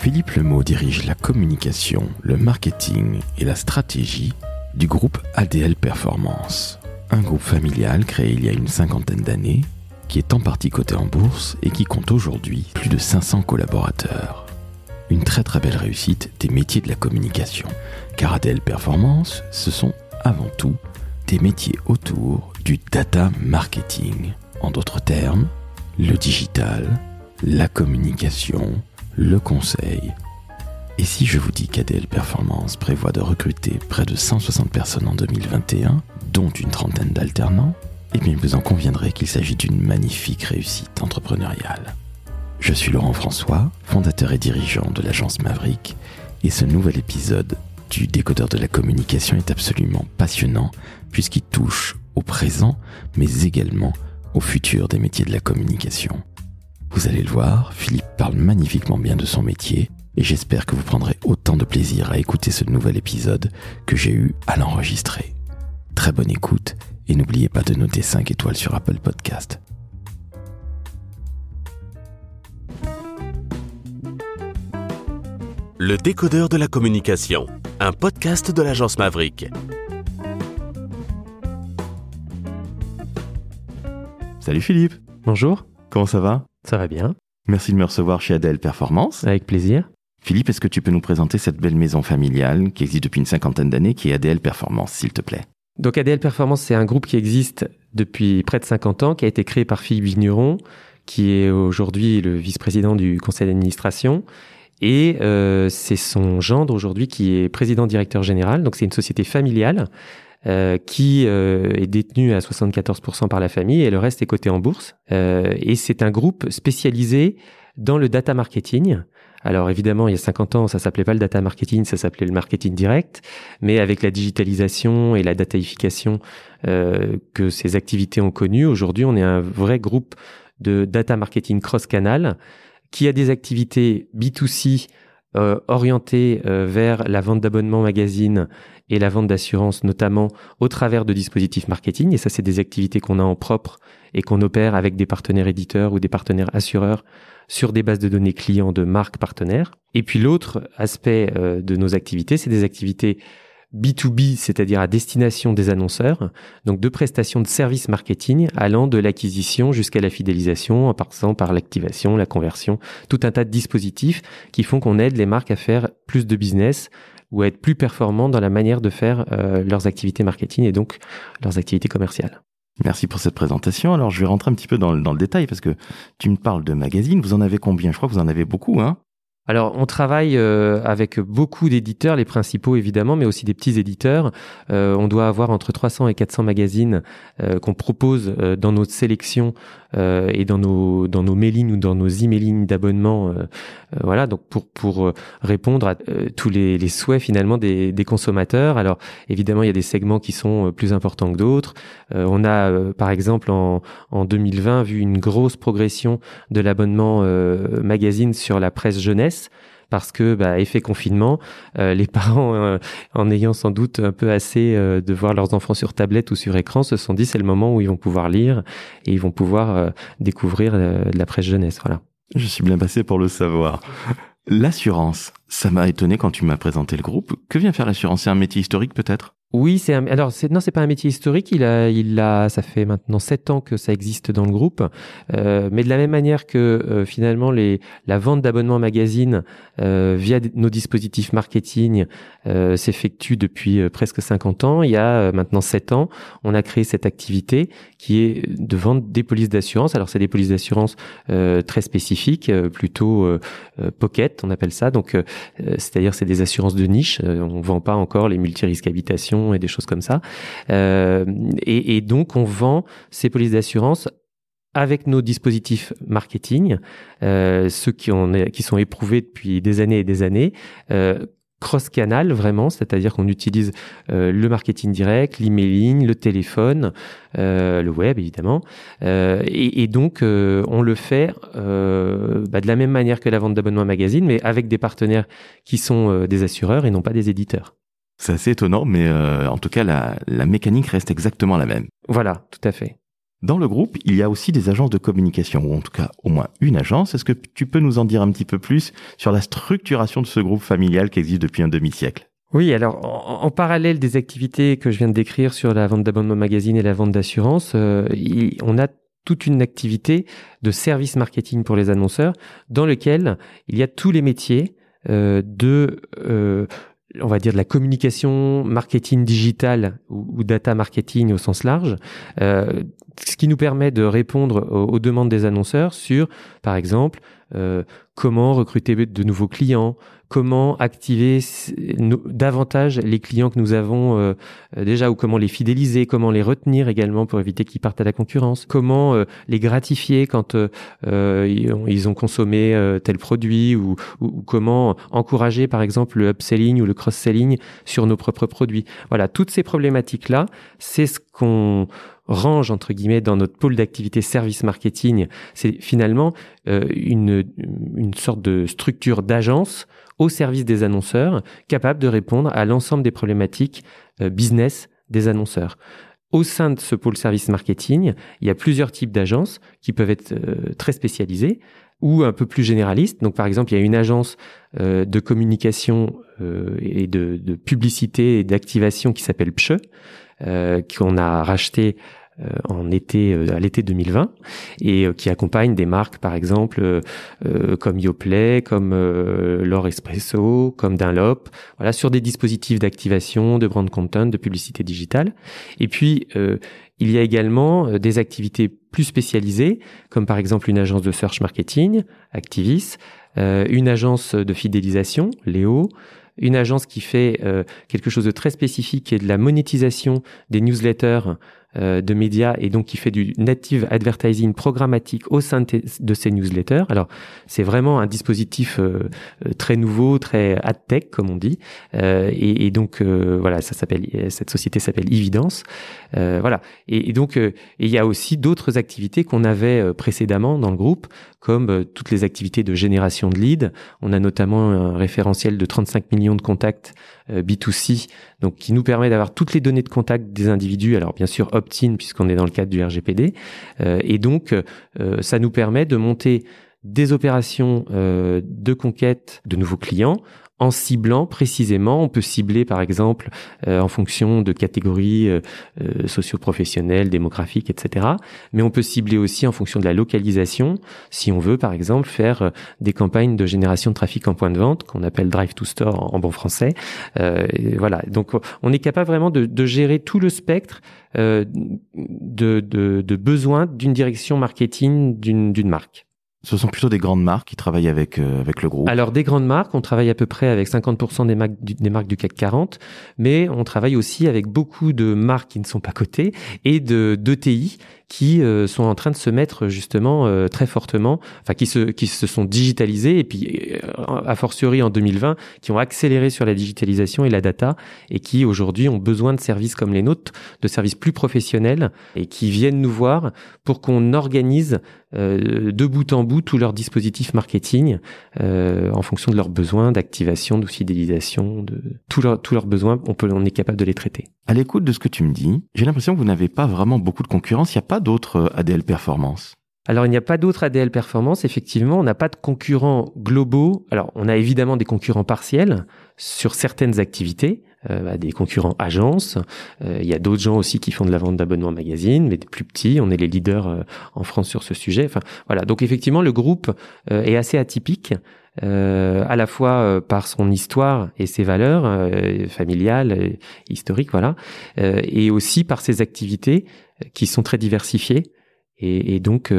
Philippe Lemot dirige la communication, le marketing et la stratégie du groupe ADL Performance, un groupe familial créé il y a une cinquantaine d'années qui est en partie coté en bourse et qui compte aujourd'hui plus de 500 collaborateurs. Une très très belle réussite des métiers de la communication, car ADL Performance, ce sont avant tout des métiers autour du data marketing. En d'autres termes, le digital, la communication, le conseil. Et si je vous dis qu'ADL Performance prévoit de recruter près de 160 personnes en 2021, dont une trentaine d'alternants, eh bien vous en conviendrez qu'il s'agit d'une magnifique réussite entrepreneuriale. Je suis Laurent François, fondateur et dirigeant de l'agence Maverick, et ce nouvel épisode du décodeur de la communication est absolument passionnant puisqu'il touche au présent, mais également au futur des métiers de la communication. Vous allez le voir, Philippe parle magnifiquement bien de son métier et j'espère que vous prendrez autant de plaisir à écouter ce nouvel épisode que j'ai eu à l'enregistrer. Très bonne écoute et n'oubliez pas de noter 5 étoiles sur Apple Podcast. Le décodeur de la communication, un podcast de l'agence Maverick. Salut Philippe, Bonjour, comment ça va? Ça va bien Merci de me recevoir chez Adèle Performance. Avec plaisir. Philippe, est-ce que tu peux nous présenter cette belle maison familiale qui existe depuis une cinquantaine d'années, qui est ADL Performance, s'il te plaît? Donc ADL Performance, c'est un groupe qui existe depuis près de 50 ans, qui a été créé par Philippe Vigneron, qui est aujourd'hui le vice-président du conseil d'administration. Et euh, c'est son gendre aujourd'hui qui est président-directeur général. Donc c'est une société familiale euh, qui euh, est détenue à 74% par la famille et le reste est coté en bourse. Euh, et c'est un groupe spécialisé dans le data marketing. Alors évidemment, il y a 50 ans, ça s'appelait pas le data marketing, ça s'appelait le marketing direct. Mais avec la digitalisation et la dataification euh, que ces activités ont connues, aujourd'hui, on est un vrai groupe de data marketing cross-canal qui a des activités B2C euh, orientées euh, vers la vente d'abonnements magazines et la vente d'assurance, notamment au travers de dispositifs marketing. Et ça, c'est des activités qu'on a en propre et qu'on opère avec des partenaires éditeurs ou des partenaires assureurs sur des bases de données clients de marques partenaires. Et puis l'autre aspect euh, de nos activités, c'est des activités B2B, c'est-à-dire à destination des annonceurs, donc de prestations de services marketing allant de l'acquisition jusqu'à la fidélisation, en passant par l'activation, la conversion, tout un tas de dispositifs qui font qu'on aide les marques à faire plus de business ou à être plus performants dans la manière de faire euh, leurs activités marketing et donc leurs activités commerciales. Merci pour cette présentation. Alors, je vais rentrer un petit peu dans, le- dans le détail parce que tu me parles de magazines. Vous en avez combien? Je crois que vous en avez beaucoup, hein Alors, on travaille euh, avec beaucoup d'éditeurs, les principaux évidemment, mais aussi des petits éditeurs. Euh, on doit avoir entre 300 et 400 magazines euh, qu'on propose dans notre sélection euh, et dans nos dans nos mailings ou dans nos emailings d'abonnement. euh, euh, voilà, donc pour pour euh, répondre à euh, tous les, les souhaits finalement des, des consommateurs. Alors évidemment, il y a des segments qui sont plus importants que d'autres. On a par exemple en en 2020 vu une grosse progression de l'abonnement magazine sur la presse jeunesse parce que bah, effet confinement, euh, les parents, euh, en ayant sans doute un peu assez euh, de voir leurs enfants sur tablette ou sur écran, se sont dit c'est le moment où ils vont pouvoir lire et ils vont pouvoir euh, découvrir euh, de la presse jeunesse. Voilà. Je suis bien passé pour le savoir. L'assurance, ça m'a étonné quand tu m'as présenté le groupe. Que vient faire l'assurance? C'est un métier historique peut-être? Oui, c'est un, alors c'est, non, c'est pas un métier historique. Il a, il a, ça fait maintenant sept ans que ça existe dans le groupe. Euh, mais de la même manière que euh, finalement les, la vente d'abonnements magazines euh, via nos dispositifs marketing euh, s'effectue depuis presque 50 ans. Il y a maintenant sept ans, on a créé cette activité qui est de vente des polices d'assurance. Alors c'est des polices d'assurance très spécifiques, plutôt pocket, on appelle ça. Donc c'est-à-dire c'est des assurances de niche. On vend pas encore les multirisques habitation et des choses comme ça. Euh, et, donc on vend ces polices d'assurance avec nos dispositifs marketing, euh, ceux qui, ont, qui sont éprouvés depuis des années et des années, euh, cross-canal vraiment, c'est-à-dire qu'on utilise le marketing direct, l'emailing, le téléphone, le web évidemment, et, donc on le fait bah, de la même manière que la vente d'abonnements magazine, mais avec des partenaires qui sont des assureurs et non pas des éditeurs. C'est assez étonnant, mais euh, en tout cas, la, la mécanique reste exactement la même. Voilà, tout à fait. Dans le groupe, il y a aussi des agences de communication, ou en tout cas au moins une agence. Est-ce que tu peux nous en dire un petit peu plus sur la structuration de ce groupe familial qui existe depuis un demi-siècle? Oui, alors en, parallèle des activités que je viens de décrire sur la vente d'abonnement magazine et la vente d'assurance, euh, on a toute une activité de service marketing pour les annonceurs dans lequel il y a tous les métiers euh, de euh, on va dire de la communication marketing digital ou, data marketing au sens large, euh, ce qui nous permet de répondre aux, demandes des annonceurs sur, par exemple, euh, comment recruter de nouveaux clients, comment activer davantage les clients que nous avons euh, déjà ou comment les fidéliser, comment les retenir également pour éviter qu'ils partent à la concurrence, comment euh, les gratifier quand ils ont consommé tel produit ou, ou, comment encourager par exemple le upselling ou le cross-selling sur nos propres produits. Voilà, toutes ces problématiques-là, c'est ce qu'on range entre guillemets dans notre pôle d'activité service marketing, c'est finalement euh, une, une sorte de structure d'agence au service des annonceurs, capable de répondre à l'ensemble des problématiques euh, business des annonceurs. Au sein de ce pôle service marketing, il y a plusieurs types d'agences qui peuvent être euh, très spécialisées ou un peu plus généralistes. Donc, par exemple, il y a une agence de communication et de, de, publicité et d'activation qui s'appelle PCHE, qu'on a racheté en été euh, à l'été 2020 et euh, qui accompagne des marques par exemple comme Yoplait, comme L'Or Espresso, comme Dunlop, voilà sur des dispositifs d'activation, de brand content, de publicité digitale. Et puis il y a également des activités plus spécialisées, comme par exemple une agence de search marketing, Activis, une agence de fidélisation, Léo, une agence qui fait quelque chose de très spécifique, est de la monétisation des newsletters euh, de médias et donc qui fait du native advertising programmatique au sein de ces newsletters. Alors c'est vraiment un dispositif euh, euh, très nouveau, très ad tech comme on dit. Et, et, donc voilà, ça s'appelle cette société s'appelle Evidence. voilà. Et, et donc il y a aussi d'autres activités qu'on avait précédemment dans le groupe, comme toutes les activités de génération de leads. On a notamment un référentiel de 35 millions de contacts B2C, donc qui nous permet d'avoir toutes les données de contact des individus. Alors bien sûr opt-in puisqu'on est dans le cadre du RGPD. Euh, et donc, euh, ça nous permet de monter des opérations euh, de conquête de nouveaux clients en ciblant précisément. On peut cibler par exemple euh, en fonction de catégories euh, euh, socio-professionnelles, démographiques, etc. Mais on peut cibler aussi en fonction de la localisation, si on veut par exemple faire des campagnes de génération de trafic en point de vente, qu'on appelle drive to store en, bon français. voilà, donc on est capable vraiment de, gérer tout le spectre de besoins d'une direction marketing d'une marque. Ce sont plutôt des grandes marques qui travaillent avec euh, avec le groupe. Alors des grandes marques, on travaille à peu près avec 50% des marques du, des CAC 40, mais on travaille aussi avec beaucoup de marques qui ne sont pas cotées et de d'ETI qui euh, sont en train de se mettre justement euh, très fortement, enfin qui se qui se sont digitalisés et puis euh, a fortiori en 2020 qui ont accéléré sur la digitalisation et la data et qui aujourd'hui ont besoin de services comme les nôtres, de services plus professionnels et qui viennent nous voir pour qu'on organise de bout en bout tous leurs dispositifs marketing en fonction de leurs besoins d'activation, de fidélisation, de tous leurs tous leurs besoins, on peut on est capable de les traiter. À l'écoute de ce que tu me dis, j'ai l'impression que vous n'avez pas vraiment beaucoup de concurrence. Il n'y a pas d'autres euh, ADL Performance. Alors, il n'y a pas d'autres ADL Performance. Effectivement, on n'a pas de concurrents globaux. Alors, on a évidemment des concurrents partiels sur certaines activités, euh, bah, des concurrents agences. Euh, il y a d'autres gens aussi qui font de la vente d'abonnements magazine, mais des plus petits. On est les leaders en France sur ce sujet. Enfin, voilà. Donc, effectivement, le groupe est assez atypique. Euh, à la fois euh, par son histoire et ses valeurs euh, familiales, historiques, voilà, et aussi par ses activités qui sont très diversifiées et, et donc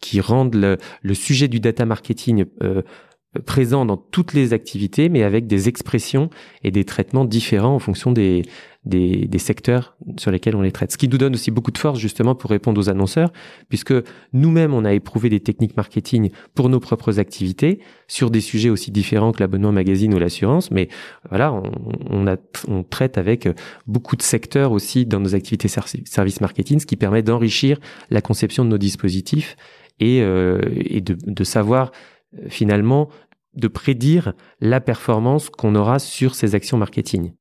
qui rendent le, le, sujet du data marketing présent dans toutes les activités, mais avec des expressions et des traitements différents en fonction des, des, des, secteurs sur lesquels on les traite. Ce qui nous donne aussi beaucoup de force justement pour répondre aux annonceurs, puisque nous-mêmes, on a éprouvé des techniques marketing pour nos propres activités sur des sujets aussi différents que l'abonnement magazine ou l'assurance, mais voilà, on, on, a, on traite avec beaucoup de secteurs aussi dans nos activités service marketing, ce qui permet d'enrichir la conception de nos dispositifs et, euh, et de, de savoir finalement de prédire la performance qu'on aura sur ces actions marketing.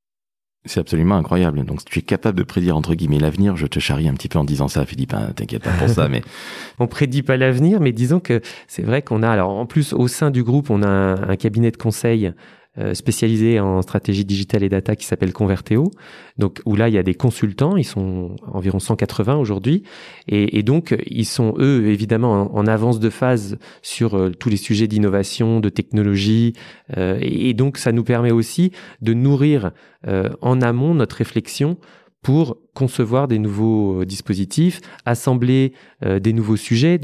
C'est absolument incroyable. Donc, si tu es capable de prédire, entre guillemets, l'avenir, je te charrie un petit peu en disant ça, Philippe, hein, t'inquiète pas pour ça, mais... on prédit pas l'avenir, mais disons que c'est vrai qu'on a, alors, en plus, au sein du groupe, on a un cabinet de conseil euh, spécialisé en stratégie digitale et data qui s'appelle Converteo. Donc où là il y a des consultants, ils sont environ 180 aujourd'hui, et, et, donc ils sont eux évidemment en, avance de phase sur euh, tous les sujets d'innovation, de technologie, euh, et, donc ça nous permet aussi de nourrir en amont notre réflexion pour concevoir des nouveaux dispositifs, assembler des nouveaux sujets,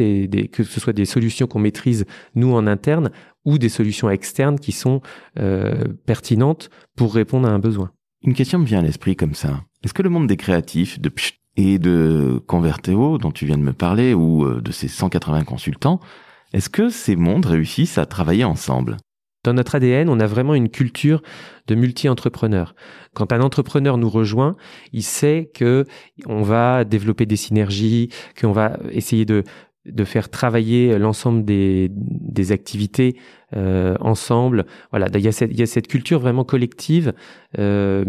que ce soit des solutions qu'on maîtrise nous en interne ou des solutions externes qui sont euh, pertinentes pour répondre à un besoin. Une question me vient à l'esprit comme ça. Est-ce que le monde des créatifs de et de Converteo dont tu viens de me parler ou euh, de ces 180 consultants, est-ce que ces mondes réussissent à travailler ensemble? Dans notre ADN, on a vraiment une culture de multi-entrepreneurs. Quand un entrepreneur nous rejoint, il sait que on va développer des synergies, qu'on va essayer de de faire travailler l'ensemble des, des activités euh, ensemble. Voilà, il y, a cette, il y a cette culture vraiment collective euh,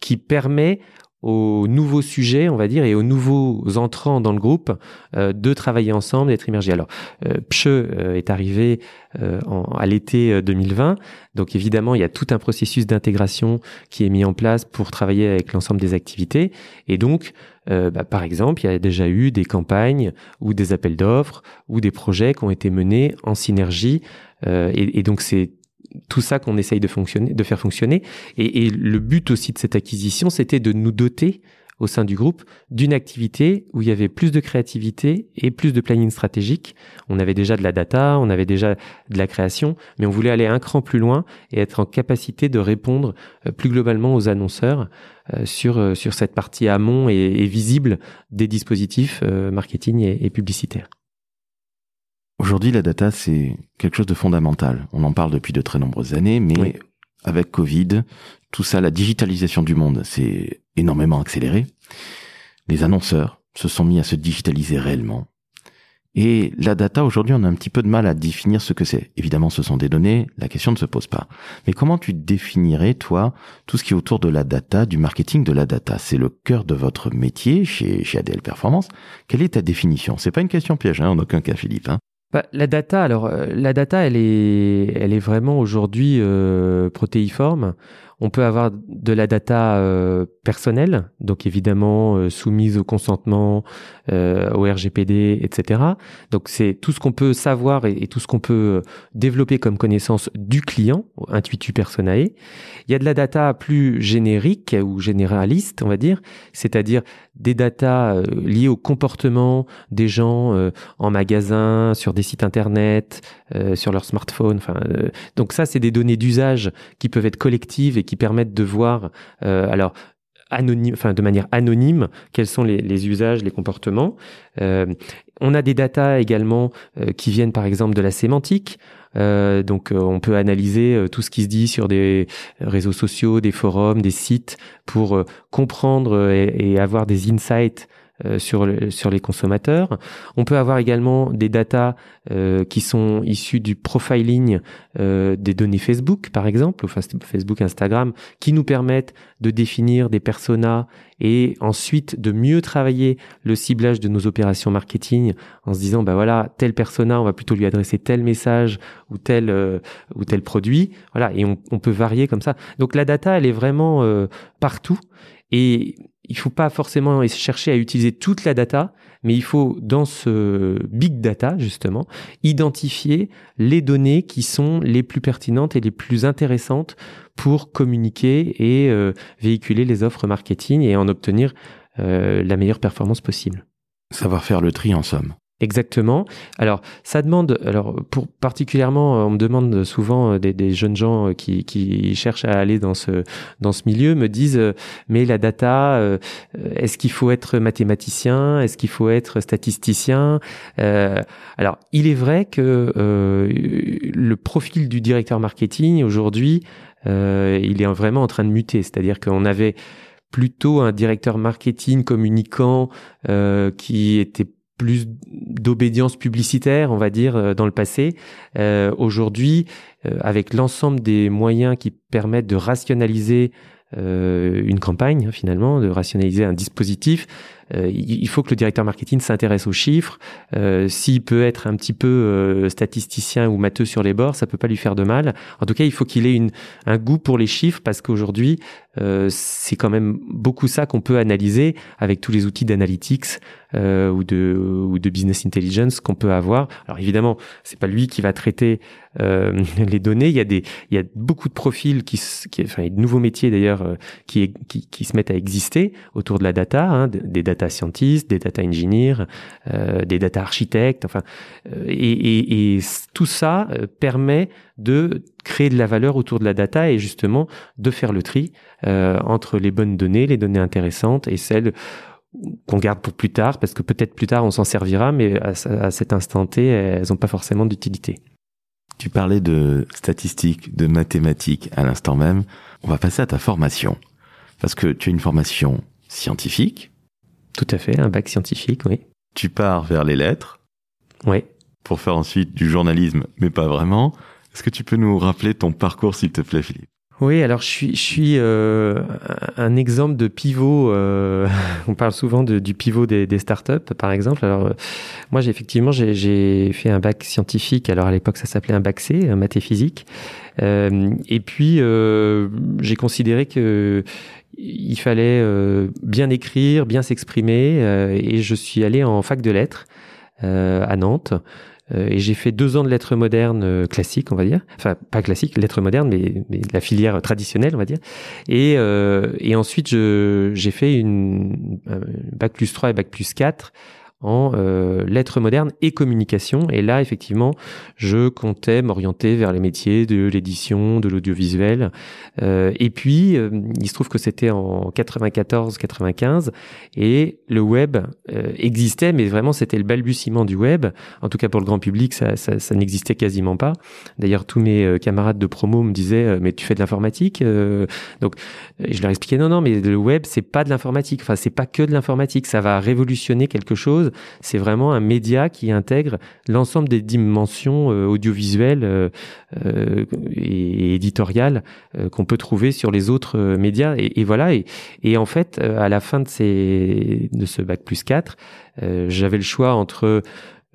qui permet aux nouveaux sujets, on va dire, et aux nouveaux entrants dans le groupe euh, de travailler ensemble, d'être immergés. Alors, euh, euh, est arrivé euh, à l'été 2020, donc évidemment, il y a tout un processus d'intégration qui est mis en place pour travailler avec l'ensemble des activités, et donc, bah, par exemple, il y a déjà eu des campagnes ou des appels d'offres ou des projets qui ont été menés en synergie, et, et donc c'est tout ça qu'on essaye de fonctionner, de faire fonctionner. Et, le but aussi de cette acquisition, c'était de nous doter au sein du groupe d'une activité où il y avait plus de créativité et plus de planning stratégique. On avait déjà de la data, on avait déjà de la création, mais on voulait aller un cran plus loin et être en capacité de répondre euh, plus globalement aux annonceurs euh, sur, euh, sur cette partie amont et, visible des dispositifs marketing et publicitaires. Aujourd'hui, la data, c'est quelque chose de fondamental. On en parle depuis de très nombreuses années, mais avec Covid, tout ça, la digitalisation du monde s'est énormément accélérée. Les annonceurs se sont mis à se digitaliser réellement. Et la data, aujourd'hui, on a un petit peu de mal à définir ce que c'est. Évidemment, ce sont des données, la question ne se pose pas. Mais comment tu définirais, toi, tout ce qui est autour de la data, du marketing de la data? C'est le cœur de votre métier chez, chez ADL Performance. Quelle est ta définition? C'est pas une question piège, hein, en aucun cas, Philippe. Hein bah, la data, alors euh, la data, elle est, elle est vraiment aujourd'hui euh, protéiforme. On peut avoir de la data euh, personnelle, donc évidemment euh, soumise au consentement, euh, au RGPD, etc. Donc c'est tout ce qu'on peut savoir et, tout ce qu'on peut développer comme connaissance du client, intuitu personae. Il y a de la data plus générique ou généraliste, on va dire, c'est-à-dire des datas liées au comportement des gens en magasin, sur des sites internet, sur leur smartphone. Donc ça, c'est des données d'usage qui peuvent être collectives et qui permettent de voir, euh, de manière anonyme, quels sont les, usages, les comportements. Euh, on a des datas également euh, qui viennent par exemple de la sémantique. Donc on peut analyser tout ce qui se dit sur des réseaux sociaux, des forums, des sites pour comprendre et, avoir des insights euh, sur, sur les consommateurs. On peut avoir également des datas euh, qui sont issues du profiling euh, des données Facebook, par exemple, Facebook, Instagram, qui nous permettent de définir des personas et ensuite de mieux travailler le ciblage de nos opérations marketing en se disant bah voilà tel persona on va plutôt lui adresser tel message ou tel ou tel produit. Voilà et on, on, peut varier comme ça. Donc la data elle est vraiment partout. Et il faut pas forcément chercher à utiliser toute la data, mais il faut, dans ce big data, justement, identifier les données qui sont les plus pertinentes et les plus intéressantes pour communiquer et euh, véhiculer les offres marketing et en obtenir euh, la meilleure performance possible. Savoir faire le tri en somme. Exactement. Alors, ça demande, alors pour particulièrement, on me demande souvent euh, des, des jeunes gens euh, qui, qui, cherchent à aller dans ce dans ce milieu me disent, euh, mais la data, est-ce qu'il faut être mathématicien, est-ce qu'il faut être statisticien? Euh, Alors, il est vrai que euh, le profil du directeur marketing aujourd'hui, euh, il est vraiment en train de muter. C'est-à-dire qu'on avait plutôt un directeur marketing communicant qui était plus d'obédience publicitaire, on va dire, euh, dans le passé. Euh, Aujourd'hui, euh, avec l'ensemble des moyens qui permettent de rationaliser une campagne finalement, de rationaliser un dispositif il faut que le directeur marketing s'intéresse aux chiffres. Euh, s'il peut être un petit peu euh, statisticien ou matheux sur les bords, ça peut pas lui faire de mal. En tout cas, il faut qu'il ait une, un goût pour les chiffres parce qu'aujourd'hui, c'est quand même beaucoup ça qu'on peut analyser avec tous les outils d'analytics ou de ou de business intelligence qu'on peut avoir. Alors évidemment, c'est pas lui qui va traiter les données. Il y a des il y a beaucoup de profils qui, qui enfin de nouveaux métiers d'ailleurs qui, qui, qui se mettent à exister autour de la data, hein, des data data scientists, des data engineers, euh, des data architectes, enfin, euh, et, tout ça euh, permet de créer de la valeur autour de la data et justement de faire le tri entre les bonnes données, les données intéressantes et celles qu'on garde pour plus tard, parce que peut-être plus tard on s'en servira, mais à, à cet instant T, elles n'ont pas forcément d'utilité. Tu parlais de statistiques, de mathématiques à l'instant même. On va passer à ta formation. Parce que tu as une formation scientifique, tout à fait, un bac scientifique, oui. Tu pars vers les lettres. Oui. Pour faire ensuite du journalisme, mais pas vraiment. Est-ce que tu peux nous rappeler ton parcours, s'il te plaît, Philippe? Oui, alors je suis, je suis euh, un exemple de pivot. Euh, on parle souvent de, du pivot des, des, startups, par exemple. Alors euh, moi, j'ai effectivement, j'ai fait un bac scientifique. Alors à l'époque, ça s'appelait un bac C, un maths et physique. et puis j'ai considéré que il fallait euh, bien écrire, bien s'exprimer, euh, et je suis allé en fac de lettres euh, à Nantes. et j'ai fait deux ans de lettres modernes classiques, on va dire. Enfin, pas classiques, lettres modernes, mais, mais la filière traditionnelle, on va dire. Et, et ensuite, j'ai fait une, bac plus 3 et bac plus 4 en euh, lettres modernes et communication. Et là, effectivement, je comptais m'orienter vers les métiers de l'édition, de l'audiovisuel. Euh, et puis, euh, il se trouve que c'était en 94-95 et le web euh, existait, mais vraiment c'était le balbutiement du web. En tout cas, pour le grand public, ça, ça, ça n'existait quasiment pas. D'ailleurs, tous mes camarades de promo me disaient, mais tu fais de l'informatique Donc, je leur expliquais, non, non, mais le web, c'est pas de l'informatique. Enfin, c'est pas que de l'informatique. Ça va révolutionner quelque chose c'est vraiment un média qui intègre l'ensemble des dimensions euh, audiovisuelles euh, euh, et éditoriales qu'on peut trouver sur les autres médias. Et, voilà. Et, en fait, à la fin de, ce bac plus 4, j'avais le choix entre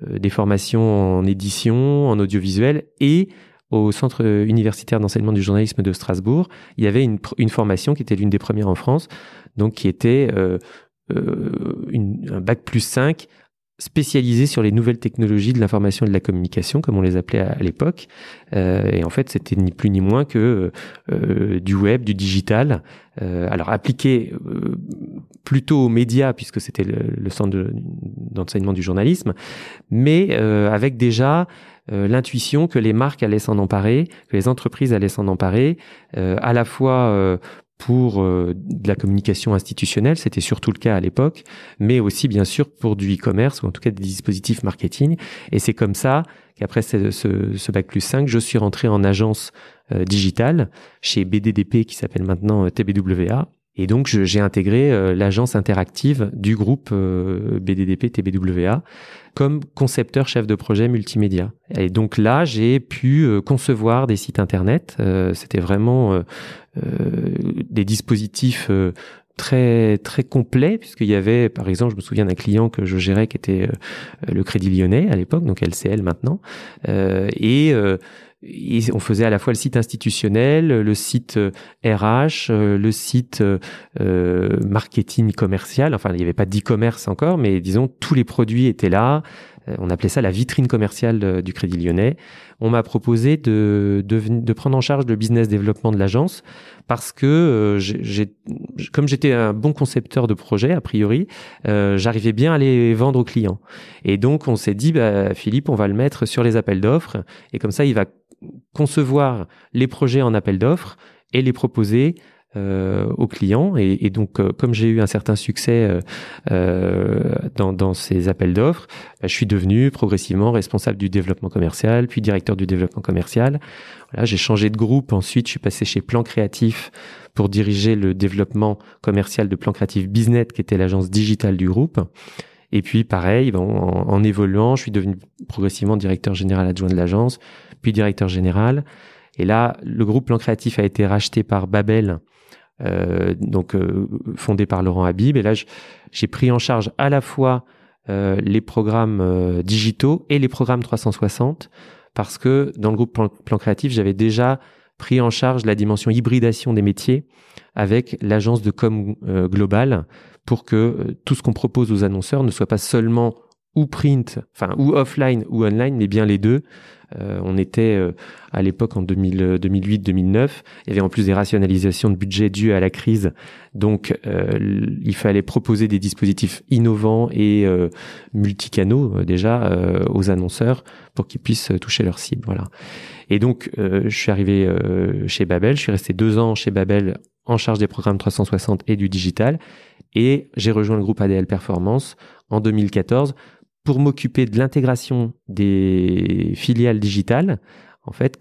des formations en édition, en audiovisuel et au Centre universitaire d'enseignement du journalisme de Strasbourg, il y avait une, formation qui était l'une des premières en France, donc qui était une, un bac plus 5 spécialisé sur les nouvelles technologies de l'information et de la communication, comme on les appelait à, l'époque. Euh, et en fait, c'était ni plus ni moins que euh, du web, du digital. Euh, alors appliqué euh, plutôt aux médias, puisque c'était le, centre d'enseignement du journalisme, mais euh, avec déjà l'intuition que les marques allaient s'en emparer, que les entreprises allaient s'en emparer, à la fois pour euh, de la communication institutionnelle, c'était surtout le cas à l'époque, mais aussi bien sûr pour du e-commerce ou en tout cas des dispositifs marketing. Et c'est comme ça qu'après ce, bac plus 5, je suis rentré en agence euh, digitale chez BDDP qui s'appelle maintenant euh, TBWA. Et donc j'ai intégré l'agence interactive du groupe BDDP TBWA comme concepteur chef de projet multimédia. Et donc là, j'ai pu concevoir des sites internet. C'était vraiment des dispositifs très très complets puisqu'il y avait par exemple je me souviens d'un client que je gérais qui était le Crédit Lyonnais à l'époque donc LCL maintenant et on faisait à la fois le site institutionnel, le site RH, le site marketing commercial. Enfin, il n'y avait pas d'e-commerce encore, mais disons tous les produits étaient là. Euh, on appelait ça la vitrine commerciale du Crédit Lyonnais. On m'a proposé de, de, prendre en charge le business développement de l'agence parce que euh, comme j'étais un bon concepteur de projet a priori, euh, j'arrivais bien à les vendre aux clients. Et donc on s'est dit, bah, Philippe, on va le mettre sur les appels d'offres et comme ça il va concevoir les projets en appel d'offres et les proposer euh, aux clients. Et, donc, euh, comme j'ai eu un certain succès euh, dans, dans, ces appels d'offres, bah, je suis devenu progressivement responsable du développement commercial, puis directeur du développement commercial. Voilà, j'ai changé de groupe. Ensuite, je suis passé chez Plan Créatif pour diriger le développement commercial de Plan Créatif Business, qui était l'agence digitale du groupe. Et puis, pareil, en, en évoluant, je suis devenu progressivement directeur général adjoint de l'agence, puis directeur général. Et là, le groupe Plan Créatif a été racheté par Babel, donc fondée par Laurent Habib. Et là, j'ai pris en charge à la fois les programmes digitaux et les programmes 360 parce que dans le groupe Plan, Créatif, j'avais déjà pris en charge la dimension hybridation des métiers avec l'agence de com globale pour que tout ce qu'on propose aux annonceurs ne soit pas seulement ou print, enfin ou offline ou online, mais bien les deux. Euh, on était euh, à l'époque en 2008-2009. Euh, il y avait en plus des rationalisations de budget dues à la crise. Donc, il fallait proposer des dispositifs innovants et multicanaux déjà aux annonceurs pour qu'ils puissent toucher leur cible. Voilà. Et donc, je suis arrivé chez Babel. Je suis resté deux ans chez Babel en charge des programmes 360 et du digital. Et j'ai rejoint le groupe ADL Performance en 2014 pour m'occuper de l'intégration des filiales digitales. En fait,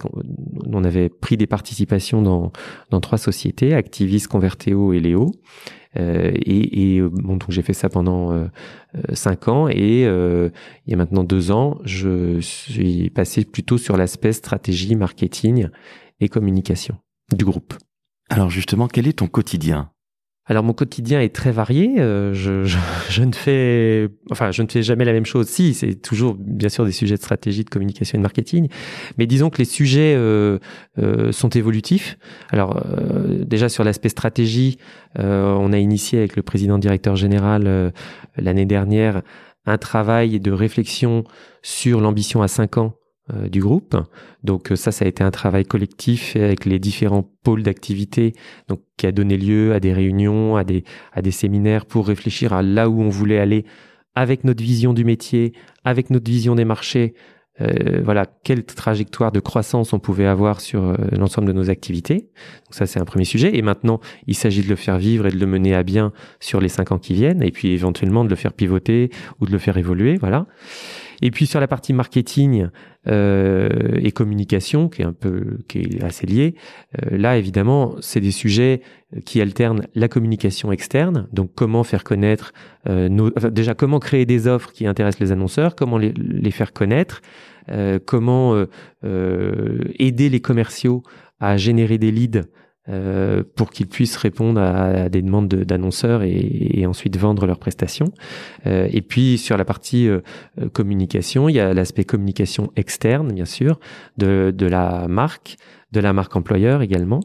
on avait pris des participations dans, trois sociétés, Activis, Converteo et Léo. Euh, et, bon, donc j'ai fait ça pendant euh, cinq ans et euh, il y a maintenant deux ans, je suis passé plutôt sur l'aspect stratégie, marketing et communication du groupe. Alors justement, quel est ton quotidien? Alors mon quotidien est très varié. Euh, je, ne fais, enfin, je ne fais jamais la même chose. Si, c'est toujours bien sûr des sujets de stratégie, de communication et de marketing, mais disons que les sujets euh, euh, sont évolutifs. Alors déjà sur l'aspect stratégie, on a initié avec le président directeur général l'année dernière un travail de réflexion sur l'ambition à cinq ans du groupe. Donc euh, ça, ça a été un travail collectif avec les différents pôles d'activité, donc qui a donné lieu à des réunions, à des à des séminaires pour réfléchir à là où on voulait aller avec notre vision du métier, avec notre vision des marchés. Euh, voilà, quelle trajectoire de croissance on pouvait avoir sur l'ensemble de nos activités. Donc ça, c'est un premier sujet. Et maintenant, il s'agit de le faire vivre et de le mener à bien sur les cinq ans qui viennent, et puis éventuellement de le faire pivoter ou de le faire évoluer. Voilà. Et puis sur la partie marketing euh, et communication, qui est un peu, qui est assez lié, euh, là évidemment, c'est des sujets qui alternent la communication externe, donc comment faire connaître euh, nos, déjà comment créer des offres qui intéressent les annonceurs, comment les, faire connaître, comment aider les commerciaux à générer des leads euh, pour qu'ils puissent répondre à, des demandes d'annonceurs et, ensuite vendre leurs prestations. Euh, et puis sur la partie euh, communication, il y a l'aspect communication externe, bien sûr, de, la marque, de la marque employeur également.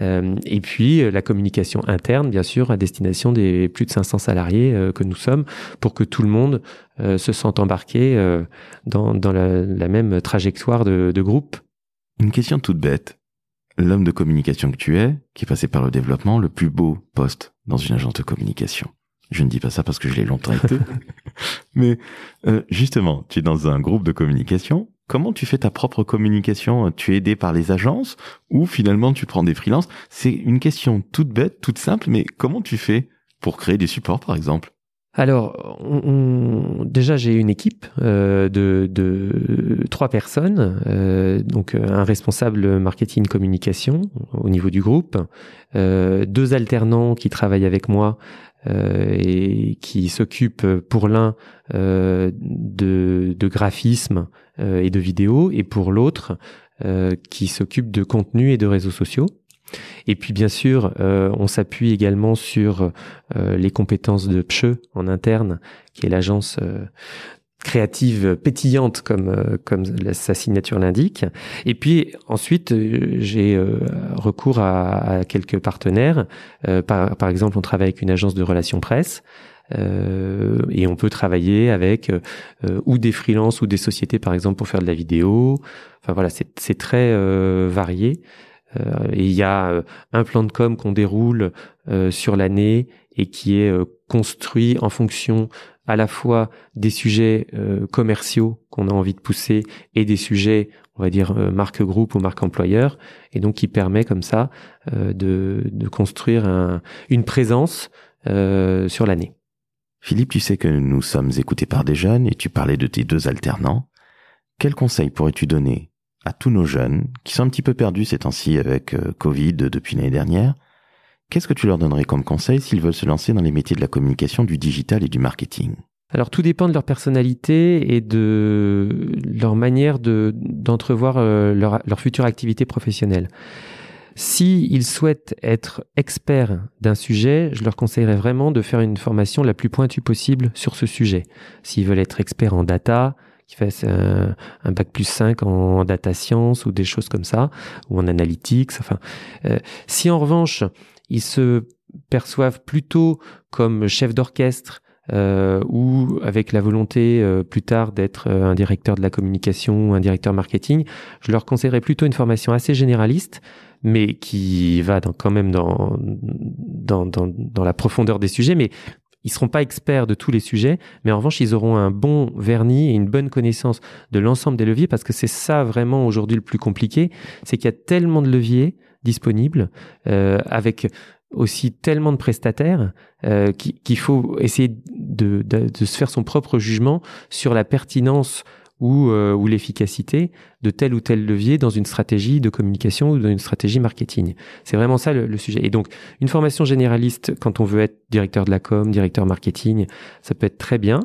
et puis la communication interne, bien sûr, à destination des plus de 500 salariés que nous sommes, pour que tout le monde se sente embarqué dans, la, même trajectoire de groupe. Une question toute bête l'homme de communication que tu es, qui est passé par le développement, le plus beau poste dans une agence de communication. Je ne dis pas ça parce que je l'ai longtemps été. Mais euh, justement, tu es dans un groupe de communication. Comment tu fais ta propre communication? Tu es aidé par les agences ou finalement tu prends des freelances? C'est une question toute bête, toute simple, mais comment tu fais pour créer des supports par exemple? Alors, on, déjà, j'ai une équipe euh, de, de, trois personnes, euh, donc euh, un responsable marketing communication au niveau du groupe, deux alternants qui travaillent avec moi et qui s'occupent pour l'un de, de, graphisme et de vidéo, et pour l'autre qui s'occupe de contenu et de réseaux sociaux. Et puis bien sûr, euh, on s'appuie également sur euh, les compétences de PCHE en interne, qui est l'agence euh, créative pétillante comme comme sa signature l'indique. Et puis ensuite, j'ai recours à, quelques partenaires. par, par exemple, on travaille avec une agence de relations presse. et on peut travailler avec ou des freelances ou des sociétés par exemple pour faire de la vidéo. Enfin voilà, c'est très varié. Euh, il y a euh, un plan de com qu'on déroule euh, sur l'année et qui est construit en fonction à la fois des sujets commerciaux qu'on a envie de pousser et des sujets, on va dire, marque groupe ou marque employeur, et donc qui permet comme ça de, construire un, une présence sur l'année. Philippe, tu sais que nous sommes écoutés par des jeunes et tu parlais de tes deux alternants. Quel conseil pourrais-tu donner à tous nos jeunes qui sont un petit peu perdus ces temps-ci avec euh, Covid depuis l'année dernière, qu'est-ce que tu leur donnerais comme conseil s'ils veulent se lancer dans les métiers de la communication, du digital et du marketing? Alors tout dépend de leur personnalité et de leur manière de d'entrevoir euh, leur, leur future activité professionnelle. Si ils souhaitent être experts d'un sujet, je leur conseillerais vraiment de faire une formation la plus pointue possible sur ce sujet. S'ils veulent être experts en data, qu'ils fassent un, un, bac plus 5 en data science ou des choses comme ça, ou en analytics. Enfin, euh, si en revanche ils se perçoivent plutôt comme chef d'orchestre euh, ou avec la volonté euh, plus tard d'être euh, un directeur de la communication ou un directeur marketing, je leur conseillerais plutôt une formation assez généraliste, mais qui va quand même dans, dans, dans, dans la profondeur des sujets, mais ils seront pas experts de tous les sujets, mais en revanche, ils auront un bon vernis et une bonne connaissance de l'ensemble des leviers, parce que c'est ça vraiment aujourd'hui le plus compliqué, c'est qu'il y a tellement de leviers disponibles, euh, avec aussi tellement de prestataires euh, qu'il faut essayer de, de, de, se faire son propre jugement sur la pertinence ou, euh, ou l'efficacité de tel ou tel levier dans une stratégie de communication ou dans une stratégie marketing. C'est vraiment ça le, sujet. Et donc, une formation généraliste, quand on veut être directeur de la com, directeur marketing, ça peut être très bien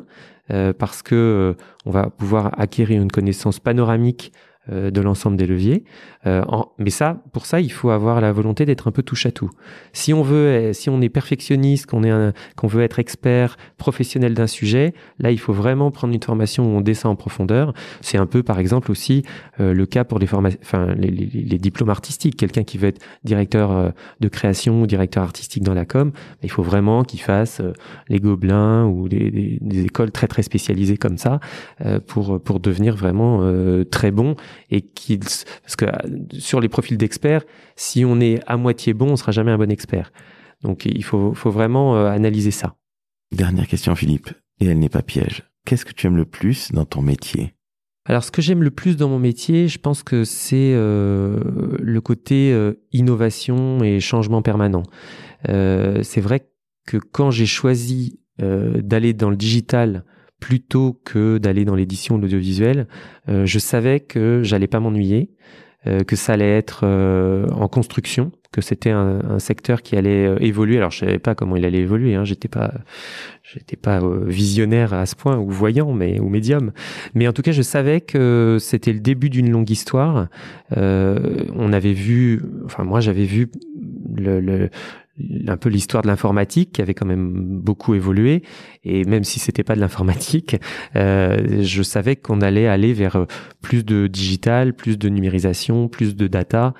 euh, parce que euh, on va pouvoir acquérir une connaissance panoramique de l'ensemble des leviers. Euh, en, mais ça, pour ça, il faut avoir la volonté d'être un peu touche à tout. Si on veut, eh, si on est perfectionniste, qu'on est qu'on veut être expert, professionnel d'un sujet, là, il faut vraiment prendre une formation où on descend en profondeur. C'est un peu, par exemple, aussi euh, le cas pour les formations, enfin, les, les, les, diplômes artistiques. Quelqu'un qui veut être directeur euh, de création ou directeur artistique dans la com, il faut vraiment qu'il fasse euh, les gobelins ou des, des, écoles très très spécialisées comme ça pour pour devenir vraiment très bon et qu'ils parce que sur les profils d'experts, si on est à moitié bon, on sera jamais un bon expert. Donc il faut, faut vraiment euh, analyser ça. Dernière question Philippe, et elle n'est pas piège. Qu'est-ce que tu aimes le plus dans ton métier? Alors, ce que j'aime le plus dans mon métier, je pense que c'est euh, le côté euh, innovation et changement permanent. Euh, c'est vrai que quand j'ai choisi euh, d'aller dans le digital plutôt que d'aller dans l'édition de l'audiovisuel, euh, je savais que j'allais pas m'ennuyer, euh, que ça allait être euh, en construction, que c'était un, secteur qui allait évoluer. Alors je savais pas comment il allait évoluer. Hein. J'étais pas, j'étais pas visionnaire à ce point ou voyant, mais ou médium. Mais en tout cas, je savais que c'était le début d'une longue histoire. on avait vu, enfin moi j'avais vu le, un peu l'histoire de l'informatique qui avait quand même beaucoup évolué. Et même si c'était pas de l'informatique euh, je savais qu'on allait aller vers plus de digital plus de numérisation plus de data.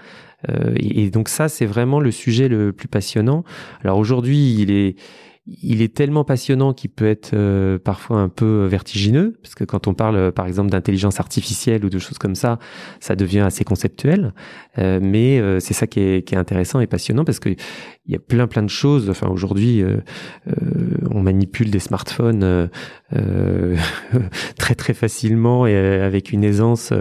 Euh, et, donc ça c'est vraiment le sujet le plus passionnant. Alors aujourd'hui il est il est tellement passionnant qu'il peut être euh, parfois un peu vertigineux, parce que quand on parle par exemple d'intelligence artificielle ou de choses comme ça, ça devient assez conceptuel. Euh, mais euh, c'est ça qui est, qui est, intéressant et passionnant, parce qu'il y a plein plein de choses. Enfin aujourd'hui, euh, euh, on manipule des smartphones très très facilement et avec une aisance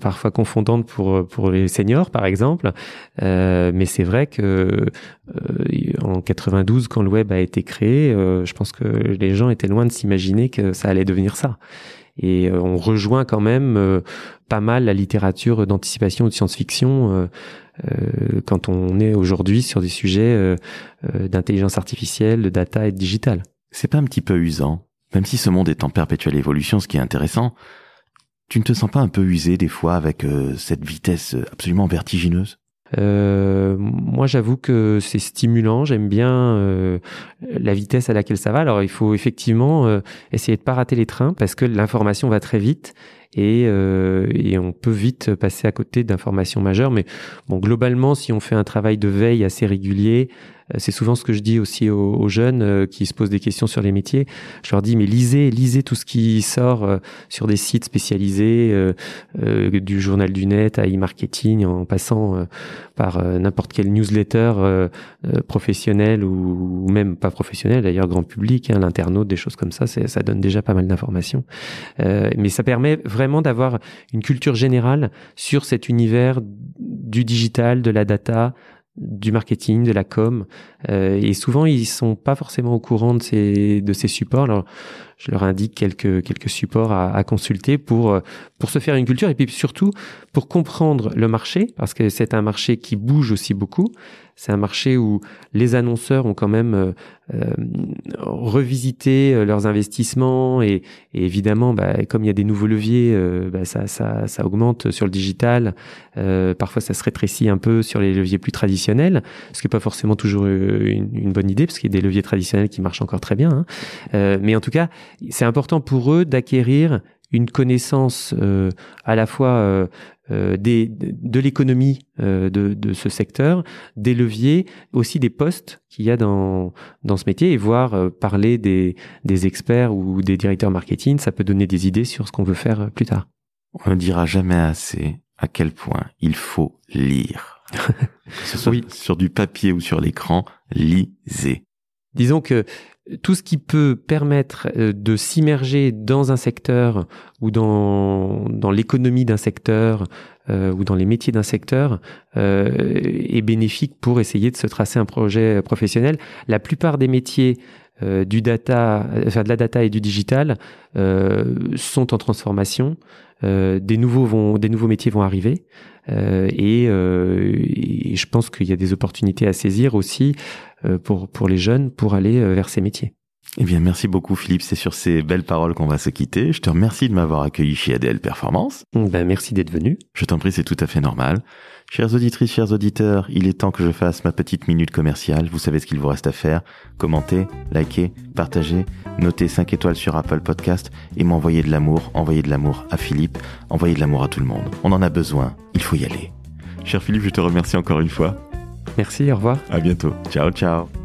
parfois confondante pour pour les seniors par exemple. mais c'est vrai que en 92, quand le web a été créé, euh, je pense que les gens étaient loin de s'imaginer que ça allait devenir ça. Et euh, on rejoint quand même euh, pas mal la littérature d'anticipation ou de science-fiction quand on est aujourd'hui sur des sujets d'intelligence artificielle, de data et de digital. C'est pas un petit peu usant, même si ce monde est en perpétuelle évolution, ce qui est intéressant. Tu ne te sens pas un peu usé des fois avec cette vitesse absolument vertigineuse? Euh, moi, j'avoue que c'est stimulant. J'aime bien euh, la vitesse à laquelle ça va. Alors, il faut effectivement euh, essayer de pas rater les trains parce que l'information va très vite et, et on peut vite passer à côté d'informations majeures. Mais bon, globalement, si on fait un travail de veille assez régulier, c'est souvent ce que je dis aussi aux, aux, jeunes euh, qui se posent des questions sur les métiers. Je leur dis mais lisez, lisez tout ce qui sort euh, sur des sites spécialisés, euh, euh, du journal du net à e-marketing, en passant par n'importe quelle newsletter professionnelle ou, ou, même pas professionnelle, d'ailleurs grand public, hein, l'internaute, des choses comme ça, ça donne déjà pas mal d'informations. mais ça permet vraiment d'avoir une culture générale sur cet univers du digital, de la data, du marketing, de la com, euh, et souvent ils sont pas forcément au courant de ces de ces supports. Alors je leur indique quelques quelques supports à, à, consulter pour pour se faire une culture et puis surtout pour comprendre le marché parce que c'est un marché qui bouge aussi beaucoup. C'est un marché où les annonceurs ont quand même euh, euh revisité euh, leurs investissements et, évidemment, bah, comme il y a des nouveaux leviers, euh, bah, ça, ça, ça, augmente sur le digital. Euh, parfois, ça se rétrécit un peu sur les leviers plus traditionnels, ce qui n'est pas forcément toujours une, une, bonne idée, parce qu'il y a des leviers traditionnels qui marchent encore très bien. Hein. mais en tout cas, c'est important pour eux d'acquérir une connaissance euh, à la fois euh, euh des, de l'économie euh, de, de, ce secteur, des leviers, aussi des postes qu'il y a dans, dans ce métier et voir parler des, des experts ou des directeurs marketing, ça peut donner des idées sur ce qu'on veut faire plus tard. On ne dira jamais assez à quel point il faut lire. que ce soit oui. sur du papier ou sur l'écran, lisez. Disons que tout ce qui peut permettre euh, de s'immerger dans un secteur ou dans, dans l'économie d'un secteur euh, ou dans les métiers d'un secteur euh, est bénéfique pour essayer de se tracer un projet professionnel. La plupart des métiers euh, du data, enfin de la data et du digital euh, sont en transformation. des nouveaux vont, des nouveaux métiers vont arriver. Et, et, je pense qu'il y a des opportunités à saisir aussi euh, pour, pour les jeunes pour aller euh, vers ces métiers. Eh bien, merci beaucoup Philippe. C'est sur ces belles paroles qu'on va se quitter. Je te remercie de m'avoir accueilli chez ADL Performance. Ben, merci d'être venu. Je t'en prie, c'est tout à fait normal. Chères auditrices, chers auditeurs, il est temps que je fasse ma petite minute commerciale. Vous savez ce qu'il vous reste à faire. Commenter, liker, partager, noter 5 étoiles sur Apple Podcast et m'envoyer de l'amour, envoyer de l'amour à Philippe, envoyer de l'amour à tout le monde. On en a besoin. Il faut y aller. Cher Philippe, je te remercie encore une fois. Merci, au revoir. À bientôt. Ciao, ciao.